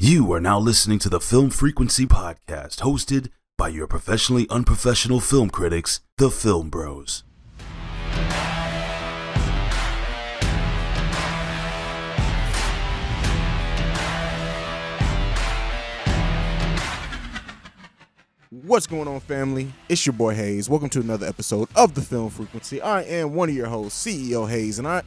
You are now listening to the Film Frequency Podcast, hosted by your professionally unprofessional film critics, the Film Bros. What's going on, family? It's your boy Haize. Welcome to another episode of the Film Frequency. I am one of your hosts, CEO Haize, and I,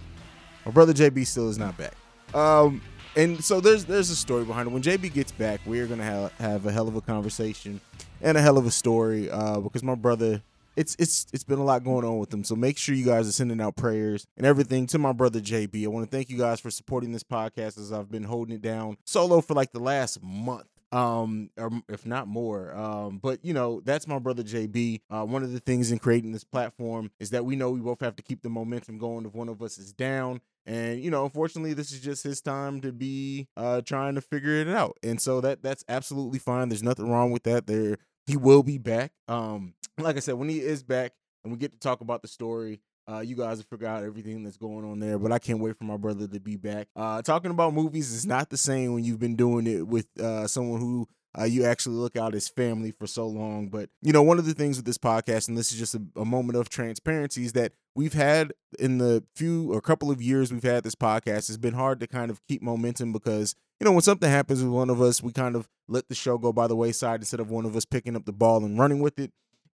my brother JB, still is not back. Um, and so there's there's a story behind it. When JB gets back, we're gonna have have a hell of a conversation and a hell of a story. Uh, because my brother, it's it's it's been a lot going on with him. So make sure you guys are sending out prayers and everything to my brother JB. I want to thank you guys for supporting this podcast as I've been holding it down solo for like the last month um or if not more um but you know that's my brother jb uh one of the things in creating this platform is that we know we both have to keep the momentum going if one of us is down and you know unfortunately this is just his time to be uh trying to figure it out and so that that's absolutely fine there's nothing wrong with that there he will be back. Um like i said when he is back and we get to talk about the story uh, you guys have forgot everything that's going on there, but I can't wait for my brother to be back. Uh, talking about movies is not the same when you've been doing it with uh, someone who uh, you actually look out as family for so long. But you know, one of the things with this podcast, and this is just a, a moment of transparency, is that we've had in the few or couple of years we've had this podcast, it's been hard to kind of keep momentum because you know when something happens with one of us, we kind of let the show go by the wayside instead of one of us picking up the ball and running with it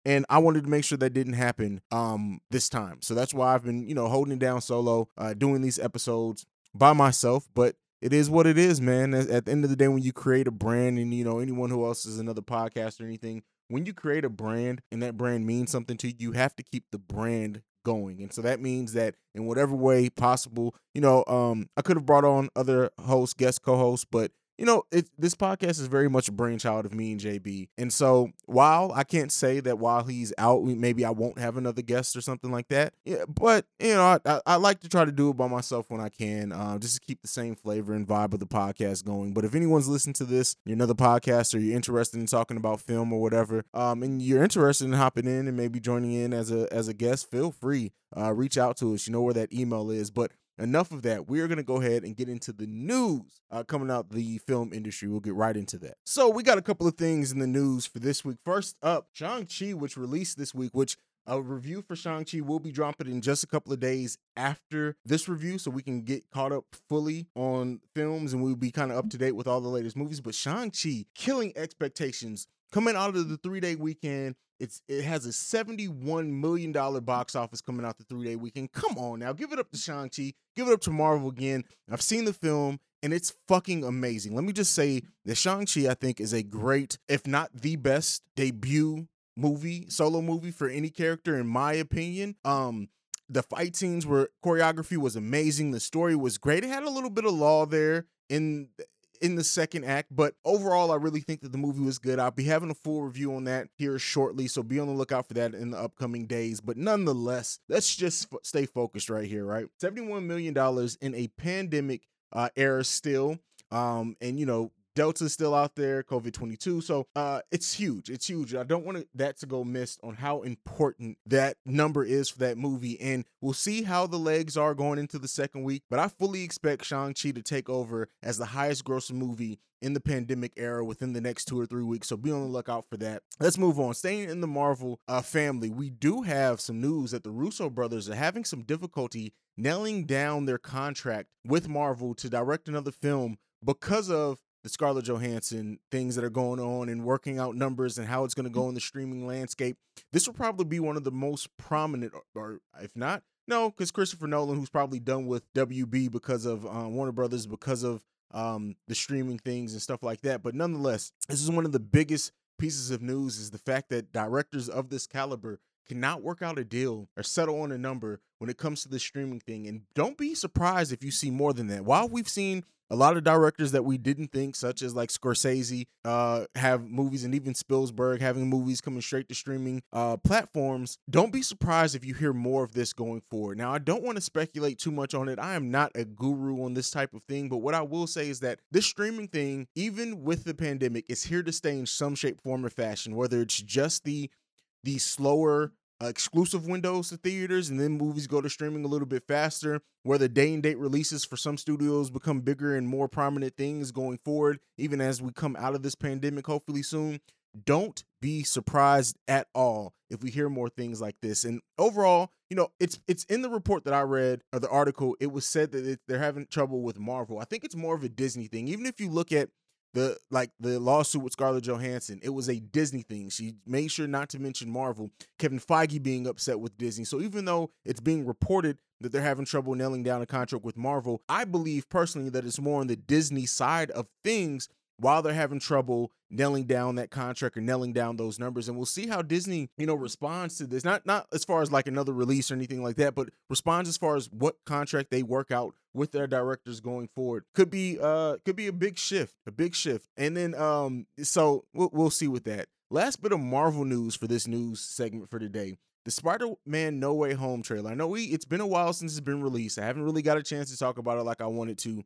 and I wanted to make sure that didn't happen um this time. So that's why I've been, you know, holding down solo, uh doing these episodes by myself, but it is what it is, man. At, the end of the day when you create a brand and you know anyone who else is another podcast or anything, when you create a brand and that brand means something to you, you have to keep the brand going. And so that means that in whatever way possible, you know, um I could have brought on other hosts, guest co-hosts, but you know, it, this podcast is very much a brainchild of me and JB. And so while I can't say that while he's out, maybe I won't have another guest or something like that. Yeah, but you know, I, I like to try to do it by myself when I can, uh, just to keep the same flavor and vibe of the podcast going. But if anyone's listening to this, you're another podcast, or you're interested in talking about film or whatever, um, and you're interested in hopping in and maybe joining in as a as a guest, feel free. Uh, reach out to us. You know where that email is. But enough of that. We're going to go ahead and get into the news uh, coming out the film industry. We'll get right into that. So, we got a couple of things in the news for this week. First up, Shang-Chi, which released this week, which a review for Shang-Chi will be dropping in just a couple of days after this review so we can get caught up fully on films and we'll be kind of up to date with all the latest movies. But Shang-Chi killing expectations coming out of the three day weekend. It's it has a $71 million box office coming out the three day weekend. Come on now, give it up to Shang-Chi, give it up to Marvel again. I've seen the film and it's fucking amazing. Let me just say that Shang-Chi, I think, is a great, if not the best, debut movie, solo movie for any character, in my opinion. Um, the fight scenes were choreography was amazing. The story was great. It had a little bit of law there in in the second act, but overall, I really think that the movie was good. I'll be having a full review on that here shortly, so be on the lookout for that in the upcoming days. But nonetheless, let's just f- stay focused right here, right? $71 million in a pandemic uh, era still. Um, and you know, Delta's still out there, COVID 22. So uh, it's huge. It's huge. I don't want that to go missed on how important that number is for that movie. And we'll see how the legs are going into the second week. But I fully expect Shang-Chi to take over as the highest grossing movie in the pandemic era within the next two or three weeks. So be on the lookout for that. Let's move on. Staying in the Marvel uh, family, we do have some news that the Russo brothers are having some difficulty nailing down their contract with Marvel to direct another film because of the Scarlett Johansson things that are going on and working out numbers and how it's going to go in the streaming landscape. This will probably be one of the most prominent, or, if not, no, because Christopher Nolan, who's probably done with WB because of uh, Warner Brothers, because of um, the streaming things and stuff like that. But nonetheless, this is one of the biggest pieces of news is the fact that directors of this caliber cannot work out a deal or settle on a number when it comes to the streaming thing. And don't be surprised if you see more than that. While we've seen a lot of directors that we didn't think, such as like Scorsese, uh, have movies, and even Spielberg having movies coming straight to streaming uh, platforms. Don't be surprised if you hear more of this going forward. Now, I don't want to speculate too much on it. I am not a guru on this type of thing, but what I will say is that this streaming thing, even with the pandemic, is here to stay in some shape, form, or fashion. Whether it's just the the slower Uh, exclusive windows to theaters and then movies go to streaming a little bit faster where the day and date releases for some studios become bigger and more prominent things going forward even as we come out of this pandemic hopefully soon. Don't be surprised at all if we hear more things like this. And overall you know it's it's in the report that i read or the article it was said that it, they're having trouble with marvel. I think it's more of a disney thing. Even if you look at the like the lawsuit with Scarlett Johansson, it was a Disney thing. She made sure not to mention Marvel. Kevin Feige being upset with Disney. So even though it's being reported that they're having trouble nailing down a contract with Marvel, I believe personally that it's more on the Disney side of things while they're having trouble nailing down that contract or nailing down those numbers and we'll see how disney you know responds to this not not as far as like another release or anything like that but responds as far as what contract they work out with their directors going forward could be uh could be a big shift a big shift and then um so we'll, we'll see with that last bit of marvel news for this news segment for today the Spider-Man No Way Home trailer. I know we it's been a while since it's been released. I haven't really got a chance to talk about it like I wanted to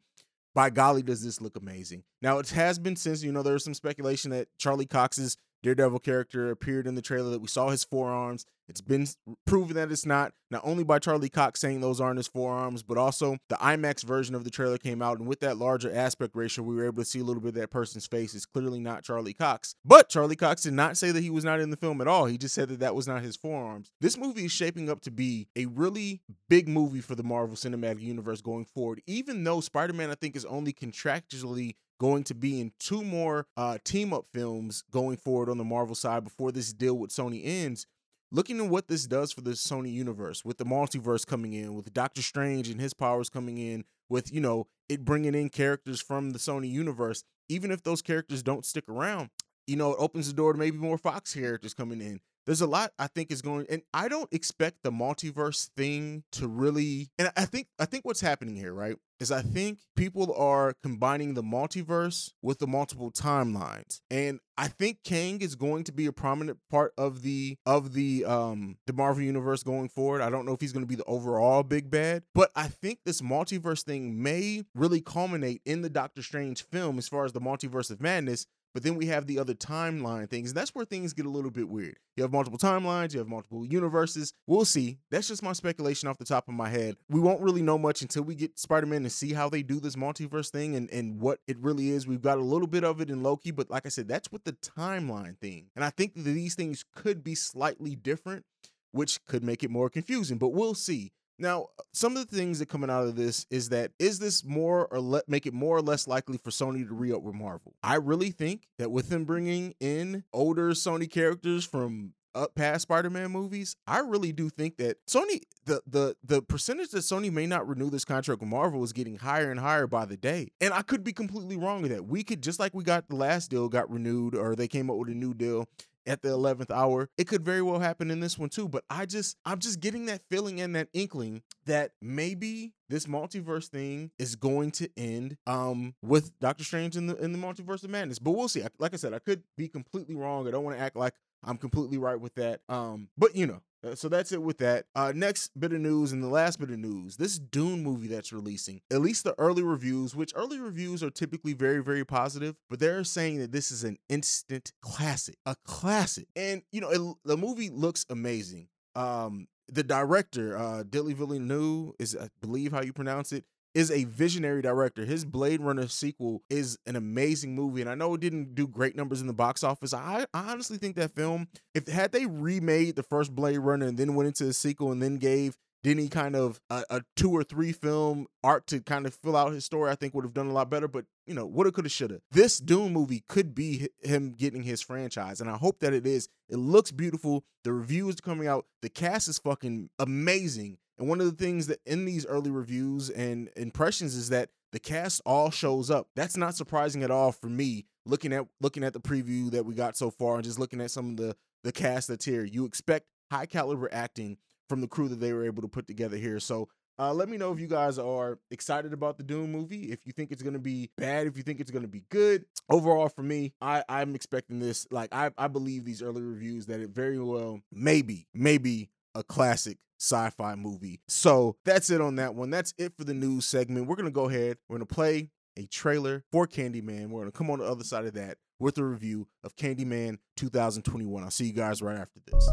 by golly, does this look amazing. Now, it has been since, you know, there was some speculation that Charlie Cox's Daredevil character appeared in the trailer, that we saw his forearms. It's been proven that it's not, not only by Charlie Cox saying those aren't his forearms, but also the IMAX version of the trailer came out. And with that larger aspect ratio, we were able to see a little bit of that person's face. It's clearly not Charlie Cox. But Charlie Cox did not say that he was not in the film at all. He just said that that was not his forearms. This movie is shaping up to be a really big movie for the Marvel Cinematic Universe going forward, even though Spider Man, I think, is only contractually going to be in two more uh, team up films going forward on the Marvel side before this deal with Sony ends looking at what this does for the Sony universe with the multiverse coming in, with Doctor Strange and his powers coming in, with, you know, it bringing in characters from the Sony universe, even if those characters don't stick around, you know, it opens the door to maybe more Fox characters coming in there's a lot I think is going and I don't expect the multiverse thing to really and I think I think what's happening here, right? Is I think people are combining the multiverse with the multiple timelines. And I think Kang is going to be a prominent part of the of the um the Marvel universe going forward. I don't know if he's going to be the overall big bad, but I think this multiverse thing may really culminate in the Doctor Strange film as far as the multiverse of madness but then we have the other timeline things. And that's where things get a little bit weird. You have multiple timelines, you have multiple universes. We'll see. That's just my speculation off the top of my head. We won't really know much until we get Spider Man to see how they do this multiverse thing and, and what it really is. We've got a little bit of it in Loki, but like I said, that's with the timeline thing. And I think that these things could be slightly different, which could make it more confusing, but we'll see. Now, some of the things that coming out of this is that is this more or le- make it more or less likely for Sony to re-up with Marvel? I really think that with them bringing in older Sony characters from up past Spider-Man movies, I really do think that Sony the the the percentage that Sony may not renew this contract with Marvel is getting higher and higher by the day. And I could be completely wrong with that. We could just like we got the last deal got renewed or they came up with a new deal at the 11th hour. It could very well happen in this one too, but I just I'm just getting that feeling and that inkling that maybe this multiverse thing is going to end um with Doctor Strange in the in the multiverse of madness. But we'll see. Like I said, I could be completely wrong. I don't want to act like I'm completely right with that. Um, but you know, uh, so that's it with that. Uh, next bit of news and the last bit of news this Dune movie that's releasing, at least the early reviews, which early reviews are typically very, very positive, but they're saying that this is an instant classic, a classic. And, you know, it, the movie looks amazing. Um, the director, uh, Denis Villeneuve, is I believe how you pronounce it is a visionary director. His Blade Runner sequel is an amazing movie, and I know it didn't do great numbers in the box office. I, I honestly think that film, if had they remade the first Blade Runner and then went into the sequel and then gave Denis kind of a, a, two or three film art to kind of fill out his story, I think would have done a lot better. But you know, woulda, coulda, shoulda. This Dune movie could be him getting his franchise, and I hope that it is. It looks beautiful. The reviews coming out. The cast is fucking amazing. And one of the things that in these early reviews and impressions is that the cast all shows up. That's not surprising at all for me looking at looking at the preview that we got so far and just looking at some of the the cast that's here. You expect high caliber acting from the crew that they were able to put together here. So uh, let me know if you guys are excited about the Dune movie. If you think it's gonna be bad, if you think it's gonna be good. Overall, for me, I I'm expecting this. Like I I believe these early reviews that it very well maybe maybe a classic sci-fi movie. So that's it on that one. That's it for the news segment. We're gonna go ahead. We're gonna play a trailer for Candyman. We're gonna come on the other side of that with a review of Candyman 2021. I'll see you guys right after this.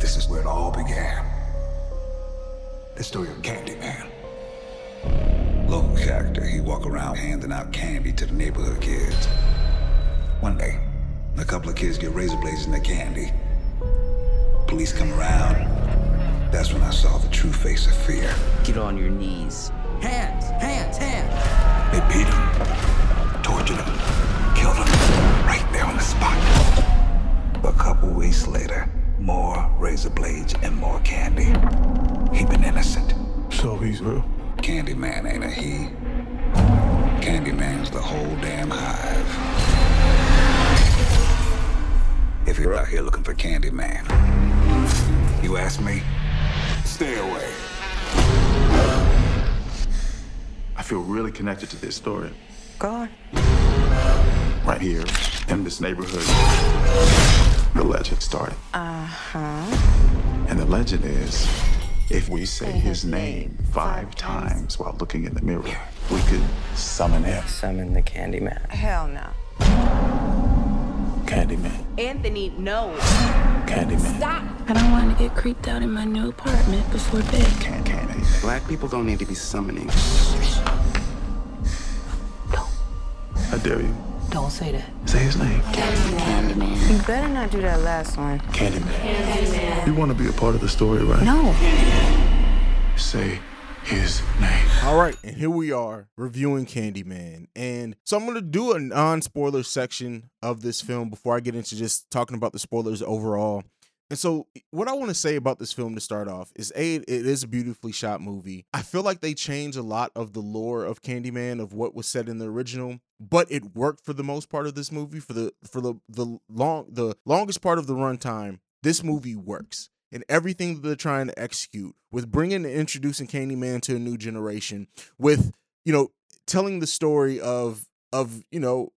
This is where it all began. The story of Candyman. Local character, he walk around handing out candy to the neighborhood kids. One day, a couple of kids get razor blades in their candy. Police come around. That's when I saw the true face of fear. Get on your knees. Hands, hands, hands. They beat him, tortured him, killed him right there on the spot. A couple weeks later, more razor blades and more candy. He been innocent. So he's real. Candyman ain't a he. Candyman's the whole damn hive. If you're out here looking for Candyman, you ask me, stay away. I feel really connected to this story. Go on. Right here, in this neighborhood, the legend started. Uh huh. And the legend is if we say his name five times while looking in the mirror, we could summon him. Summon the Candyman. Hell no. Candyman. Anthony, no. Candyman. Stop. I don't want to get creeped out in my new apartment before bed. Can Candyman. Black people don't need to be summoning. Don't. I dare you. Don't say that. Say his name. Candyman. You better not do that last one. Candyman. You want to be a part of the story, right? No. Say his name. All right, and here we are reviewing Candyman. And so I'm going to do a non spoiler section of this film before I get into just talking about the spoilers overall. And so, what I want to say about this film to start off is A, it is a beautifully shot movie. I feel like they changed a lot of the lore of Candyman, of what was said in the original, but it worked for the most part of this movie. For the for the the long the longest part of the runtime, this movie works and everything that they're trying to execute with bringing and introducing Candyman to a new generation, with you know telling the story of of you know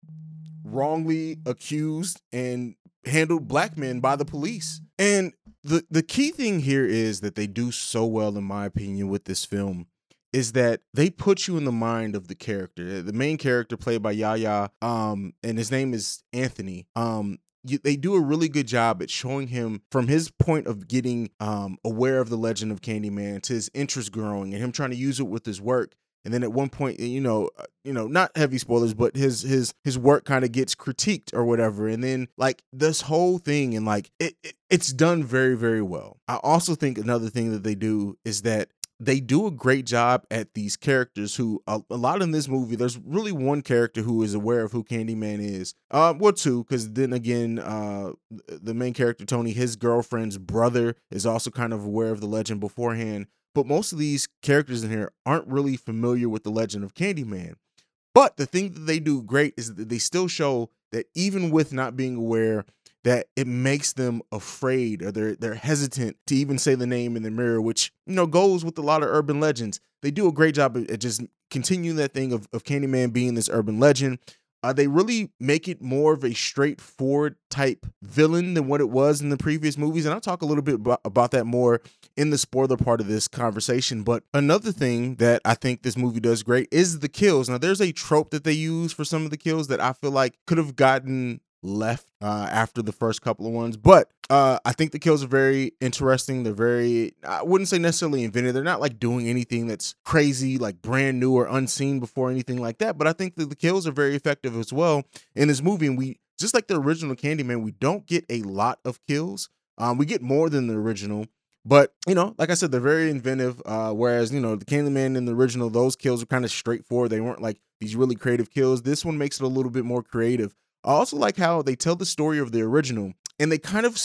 wrongly accused and handled black men by the police. And the the key thing here is that they do so well, in my opinion, with this film is that they put you in the mind of the character. The main character played by Yahya, um, and his name is Anthony. Um, you, they do a really good job at showing him from his point of getting um, aware of the legend of Candyman to his interest growing and him trying to use it with his work. And then at one point, you know, uh, you know, not heavy spoilers, but his his his work kind of gets critiqued or whatever. And then like this whole thing and like it, it it's done very very well. I also think another thing that they do is that they do a great job at these characters who a, a, lot in this movie there's really one character who is aware of who candyman is uh well two because then again uh the main character tony his girlfriend's brother is also kind of aware of the legend beforehand but most of these characters in here aren't really familiar with the legend of candyman. But the thing that they do great is that they still show that even with not being aware that it makes them afraid or they're they're hesitant to even say the name in the mirror, which you know goes with a lot of urban legends. They do a great job at just continuing that thing of, of Candyman being this urban legend. Uh, they really make it more of a straightforward type villain than what it was in the previous movies. And I'll talk a little bit about, about that more in the spoiler part of this conversation. But another thing that I think this movie does great is the kills. Now, there's a trope that they use for some of the kills that I feel like could have gotten left uh, after the first couple of ones. But uh, I think the kills are very interesting. They're very, I wouldn't say necessarily invented. They're not like doing anything that's crazy, like brand new or unseen before, anything like that. But I think that the kills are very effective as well in this movie. And we, just like the original Candyman, we don't get a lot of kills. Um, we get more than the original. But you know, like I said, they're very inventive. Uh, whereas you know, the Candyman in the original, those kills are kind of straightforward. They weren't like these really creative kills. This one makes it a little bit more creative. I also like how they tell the story of the original and they kind of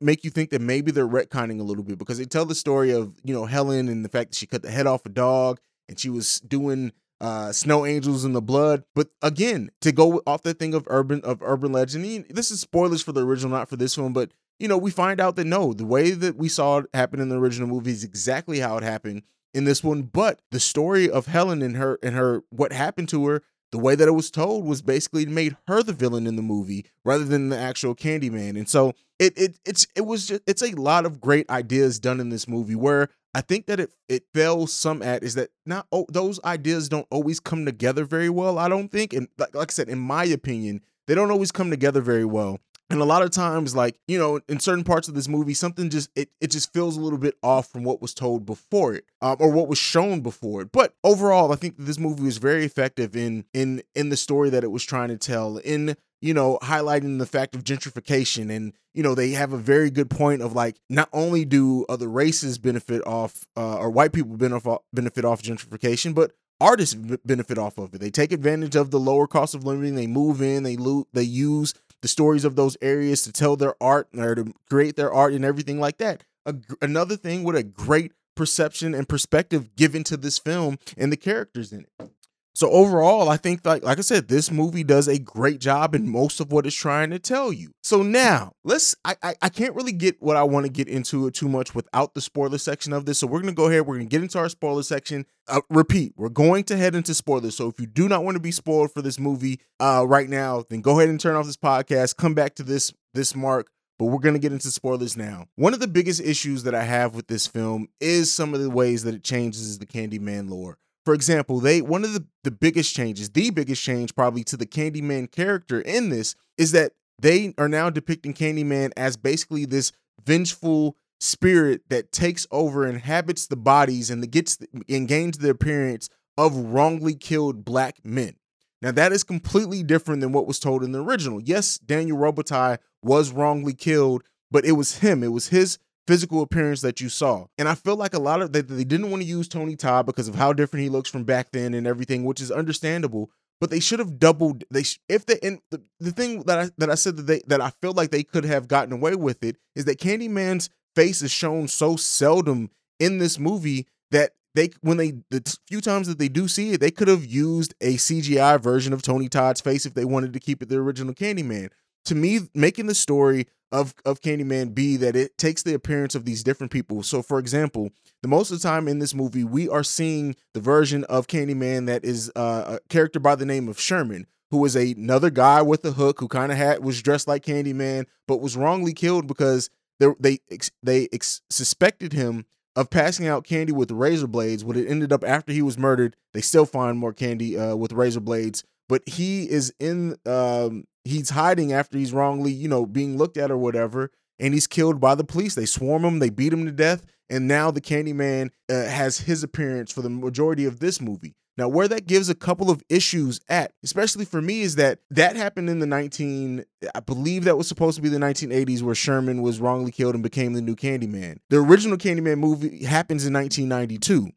make you think that maybe they're retconning a little bit because they tell the story of, you know, Helen and the fact that she cut the head off a dog and she was doing uh, snow angels in the blood. But again, to go off the thing of urban of urban legend, this is spoilers for the original, not for this one, but you know, we find out that no, the way that we saw it happen in the original movie is exactly how it happened in this one. But the story of Helen and her and her what happened to her the way that it was told was basically made her the villain in the movie rather than the actual Candyman. And so it it it's it was just it's a lot of great ideas done in this movie where I think that it it fails some at is that not oh, those ideas don't always come together very well. I don't think, and like, like I said, in my opinion, they don't always come together very well. And a lot of times, like, you know, in certain parts of this movie, something just it, it just feels a little bit off from what was told before it, um, or what was shown before it. But overall, I think this movie was very effective in in in the story that it was trying to tell, in you know, highlighting the fact of gentrification. And, you know, they have a very good point of like, not only do other races benefit off, uh, or white people benefit benefit off gentrification, but artists benefit off of it. They take advantage of the lower cost of living. They move in. They loot, They use the stories of those areas to tell their art or to create their art and everything like that. A, another thing with a great perception and perspective given to this film and the characters in it. So overall, I think like like I said, this movie does a great job in most of what it's trying to tell you. So now let's I I, I can't really get what I want to get into it too much without the spoiler section of this. So we're gonna go ahead, we're gonna get into our spoiler section. Uh, repeat, we're going to head into spoilers. So if you do not want to be spoiled for this movie uh right now, then go ahead and turn off this podcast, come back to this this mark but we're going to get into spoilers now. One of the biggest issues that I have with this film is some of the ways that it changes the Candyman lore. For example, they one of the, the biggest changes, the biggest change probably to the Candyman character in this is that they are now depicting Candyman as basically this vengeful spirit that takes over, inhabits the bodies, and gets and gains the appearance of wrongly killed black men. Now that is completely different than what was told in the original. Yes, Daniel Robitaille was wrongly killed, but it was him. It was his physical appearance that you saw. And I feel like a lot of they, they didn't want to use Tony Todd because of how different he looks from back then and everything, which is understandable. But they should have doubled. They if they and the, the thing that I that I said that they that I feel like they could have gotten away with it is that Candyman's face is shown so seldom in this movie that they when they the few times that they do see it, they could have used a CGI version of Tony Todd's face if they wanted to keep it the original Candyman. To me, making the story of of Candyman be that it takes the appearance of these different people. So, for example, the most of the time in this movie, we are seeing the version of Candyman that is uh, a character by the name of Sherman, who was a, another guy with a hook who kind of had was dressed like Candyman, but was wrongly killed because they they they ex- suspected him of passing out candy with razor blades. What it ended up after he was murdered, they still find more candy uh, with razor blades. But he is in, um, he's hiding after he's wrongly, you know, being looked at or whatever, and he's killed by the police. They swarm him, they beat him to death, and now the Candyman uh, has his appearance for the majority of this movie. Now, where that gives a couple of issues at, especially for me, is that that happened in the 19, I believe that was supposed to be the 1980s where Sherman was wrongly killed and became the new Candyman. The original Candyman movie happens in 1992,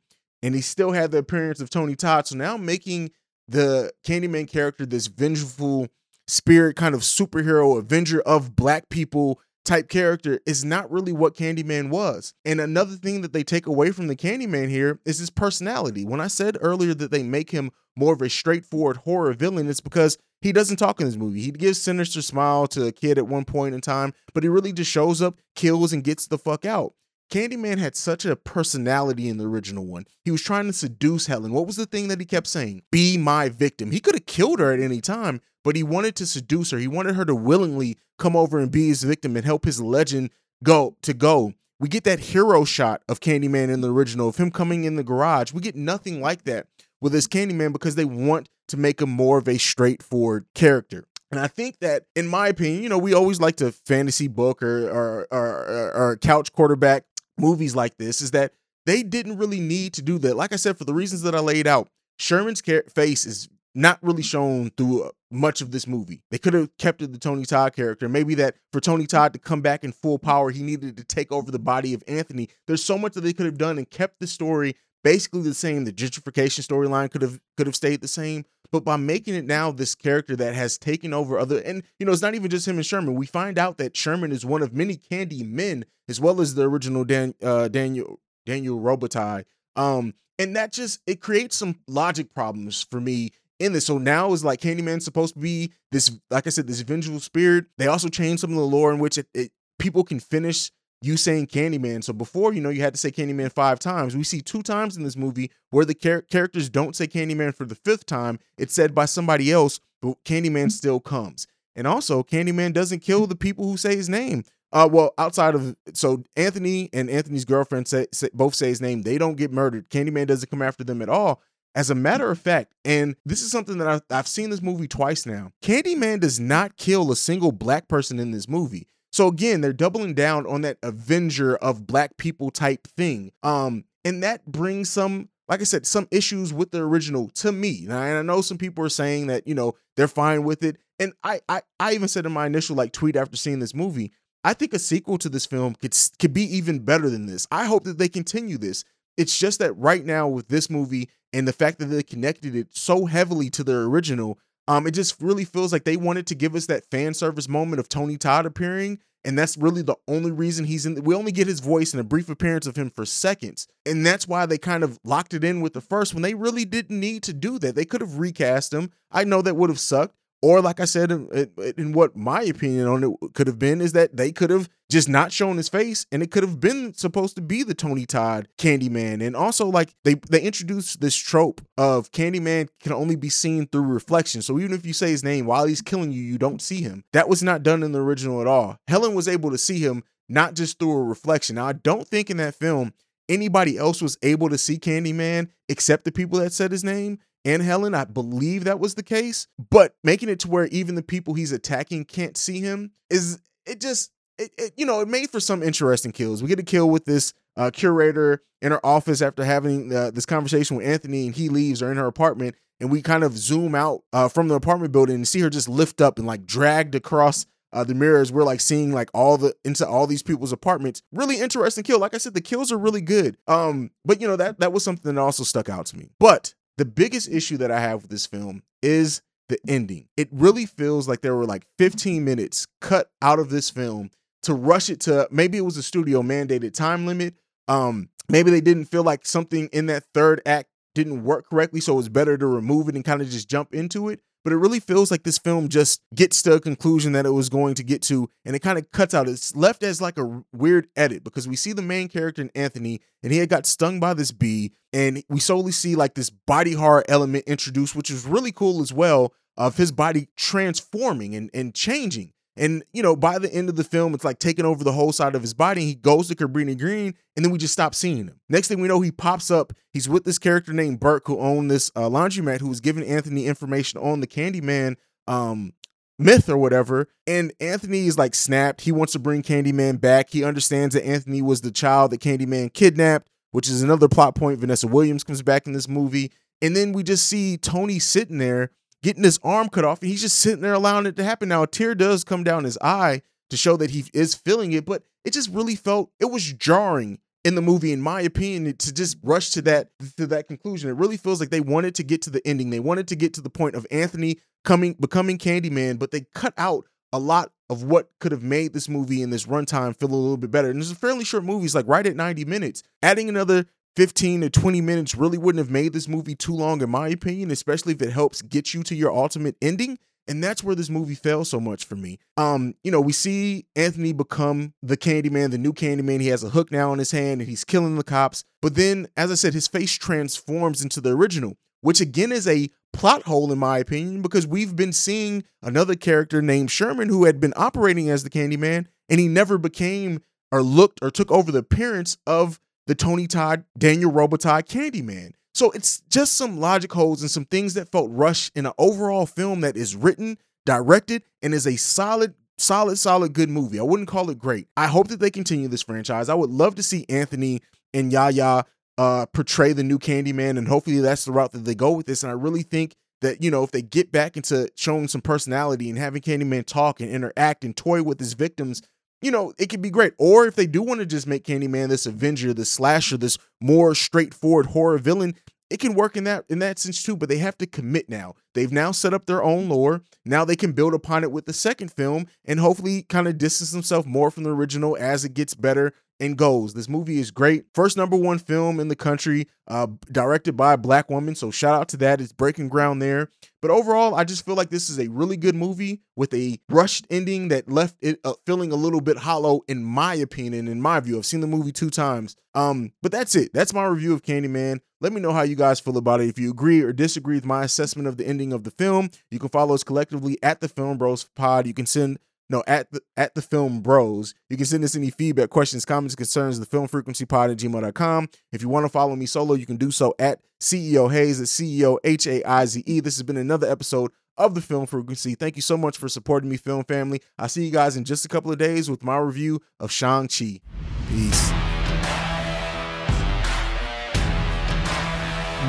and he still had the appearance of Tony Todd. So now making the Candyman character this vengeful spirit kind of superhero, avenger of black people type character is not really what Candyman was. And another thing that they take away from the Candyman here is his personality. When I said earlier that they make him more of a straightforward horror villain, it's because he doesn't talk in this movie. He gives sinister smile to a kid at one point in time, but he really just shows up, kills, and gets the fuck out. Candyman had such a personality in the original one. He was trying to seduce Helen. What was the thing that he kept saying? Be my victim. He could have killed her at any time, but he wanted to seduce her. He wanted her to willingly come over and be his victim and help his legend go to go. We get that hero shot of Candyman in the original of him coming in the garage. We get nothing like that with this Candyman because they want to make him more of a straightforward character. And I think that, in my opinion, you know, we always like to fantasy book or or, or, or couch quarterback movies like this is that they didn't really need to do that. Like I said, for the reasons that I laid out, Sherman's face is not really shown through uh, much of this movie. They could have kept it the Tony Todd character. Maybe that for Tony Todd to come back in full power, he needed to take over the body of Anthony. There's so much that they could have done and kept the story basically the same. The gentrification storyline could have could have stayed the same, but by making it now this character that has taken over other, and you know, it's not even just him and Sherman. We find out that Sherman is one of many Candy men, as well as the original Dan, uh, Daniel Daniel Robitaille. Um, and that just it creates some logic problems for me in this. So now is like Candyman supposed to be this, like I said, this vengeful spirit. They also changed some of the lore in which it, it, people can finish you saying Candyman. So before, you know, you had to say Candyman five times. We see two times in this movie where the char- characters don't say Candyman for the fifth time. It's said by somebody else, but Candyman still comes. And also, Candyman doesn't kill the people who say his name. Uh, well, outside of so Anthony and Anthony's girlfriend say, say, both say his name. They don't get murdered. Candyman doesn't come after them at all. as a matter of fact, and this is something that I've, I've seen this movie twice now, Candyman does not kill a single black person in this movie. So again, they're doubling down on that Avenger of black people type thing. Um, and that brings some, like I said, some issues with the original to me. And I know some people are saying that, you know, they're fine with it. And I I, I even said in my initial like tweet after seeing this movie, I think a sequel to this film could could be even better than this. I hope that they continue this. It's just that right now with this movie and the fact that they connected it so heavily to the original, um, it just really feels like they wanted to give us that fan service moment of Tony Todd appearing. And that's really the only reason he's in. We only get his voice and a brief appearance of him for seconds. And that's why they kind of locked it in with the first when they really didn't need to do that. They could have recast him. I know that would have sucked. Or, like I said, in, in, what my opinion on it could have been is that they could have just not shown his face, and it could have been supposed to be the Tony Todd Candyman. And also, like they they introduced this trope of Candyman can only be seen through reflection. So even if you say his name while he's killing you, you don't see him. That was not done in the original at all. Helen was able to see him not just through a reflection. Now, I don't think in that film anybody else was able to see Candyman except the people that said his name and Helen. I believe that was the case, but making it to where even the people he's attacking can't see him is it just it, it you know it made for some interesting kills. We get a kill with this uh, curator in her office after having uh, this conversation with Anthony, and he leaves or in her apartment, and we kind of zoom out uh, from the apartment building and see her just lift up and like dragged across uh, the mirrors. We're like seeing like all the into all these people's apartments. Really interesting kill. Like I said, the kills are really good. Um, but you know that that was something that also stuck out to me. But the biggest issue that I have with this film is the ending. It really feels like there were like 15 minutes cut out of this film to rush it to maybe it was a studio mandated time limit. Um, maybe they didn't feel like something in that third act didn't work correctly, so it was better to remove it and kind of just jump into it but it really feels like this film just gets to a conclusion that it was going to get to and it kind of cuts out. It's left as like a weird edit because we see the main character in anthony and he had got stung by this bee and we solely see like this body horror element introduced which is really cool as well of his body transforming and, and changing and, you know, by the end of the film, it's like taking over the whole side of his body. He goes to Cabrini Green, and then we just stop seeing him. Next thing we know, he pops up. He's with this character named Burke, who owned this uh, laundromat, who was giving Anthony information on the Candyman um, myth or whatever. And Anthony is like snapped. He wants to bring Candyman back. He understands that Anthony was the child that Candyman kidnapped, which is another plot point. Vanessa Williams comes back in this movie. And then we just see Tony sitting there getting his arm cut off and he's just sitting there allowing it to happen. Now, a tear does come down his eye to show that he is feeling it, but it just really felt it was jarring in the movie, in my opinion, to just rush to that to that conclusion. It really feels like they wanted to get to the ending. They wanted to get to the point of Anthony coming becoming Candyman, but they cut out a lot of what could have made this movie and this runtime feel a little bit better. And it's a fairly short movie, it's like right at 90 minutes. Adding another 15 to 20 minutes really wouldn't have made this movie too long, in my opinion, especially if it helps get you to your ultimate ending. And that's where this movie fails so much for me. Um, you know, we see Anthony become the Candyman, the new Candyman. He has a hook now in his hand and he's killing the cops. But then, as I said, his face transforms into the original, which again is a plot hole, in my opinion, because we've been seeing another character named Sherman who had been operating as the Candyman and he never became or looked or took over the appearance of the Tony Todd, Daniel Robitaille Candyman. So it's just some logic holes and some things that felt rushed in an overall film that is written, directed, and is a solid, solid, solid good movie. I wouldn't call it great. I hope that they continue this franchise. I would love to see Anthony and Yahya uh, portray the new Candyman, and hopefully that's the route that they go with this. And I really think that you know if they get back into showing some personality and having Candyman talk and interact and toy with his victims you know, it could be great. Or if they do want to just make Candyman this Avenger, this slasher, this more straightforward horror villain, it can work in that in that sense too. But they have to commit now. They've now set up their own lore. Now they can build upon it with the second film and hopefully kind of distance themselves more from the original as it gets better and goes. This movie is great. First number one film in the country, uh, directed by a black woman. So shout out to that. It's breaking ground there. But overall, I just feel like this is a really good movie with a rushed ending that left it uh, feeling a little bit hollow, in my opinion, in my view. I've seen the movie two times. Um, but that's it. That's my review of Candyman. Let me know how you guys feel about it. If you agree or disagree with my assessment of the ending of the film, you can follow us collectively at the Film Bros Pod. You can send no at the at the film bros. You can send us any feedback, questions, comments, concerns, the film frequency pod at gmail.com. If you want to follow me solo, you can do so at CEO Haize at CEO H A I Z E. This has been another episode of the film frequency. Thank you so much for supporting me, film family. I'll see you guys in just a couple of days with my review of Shang-Chi. Peace.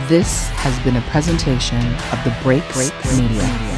This has been a presentation of the Break Break Media.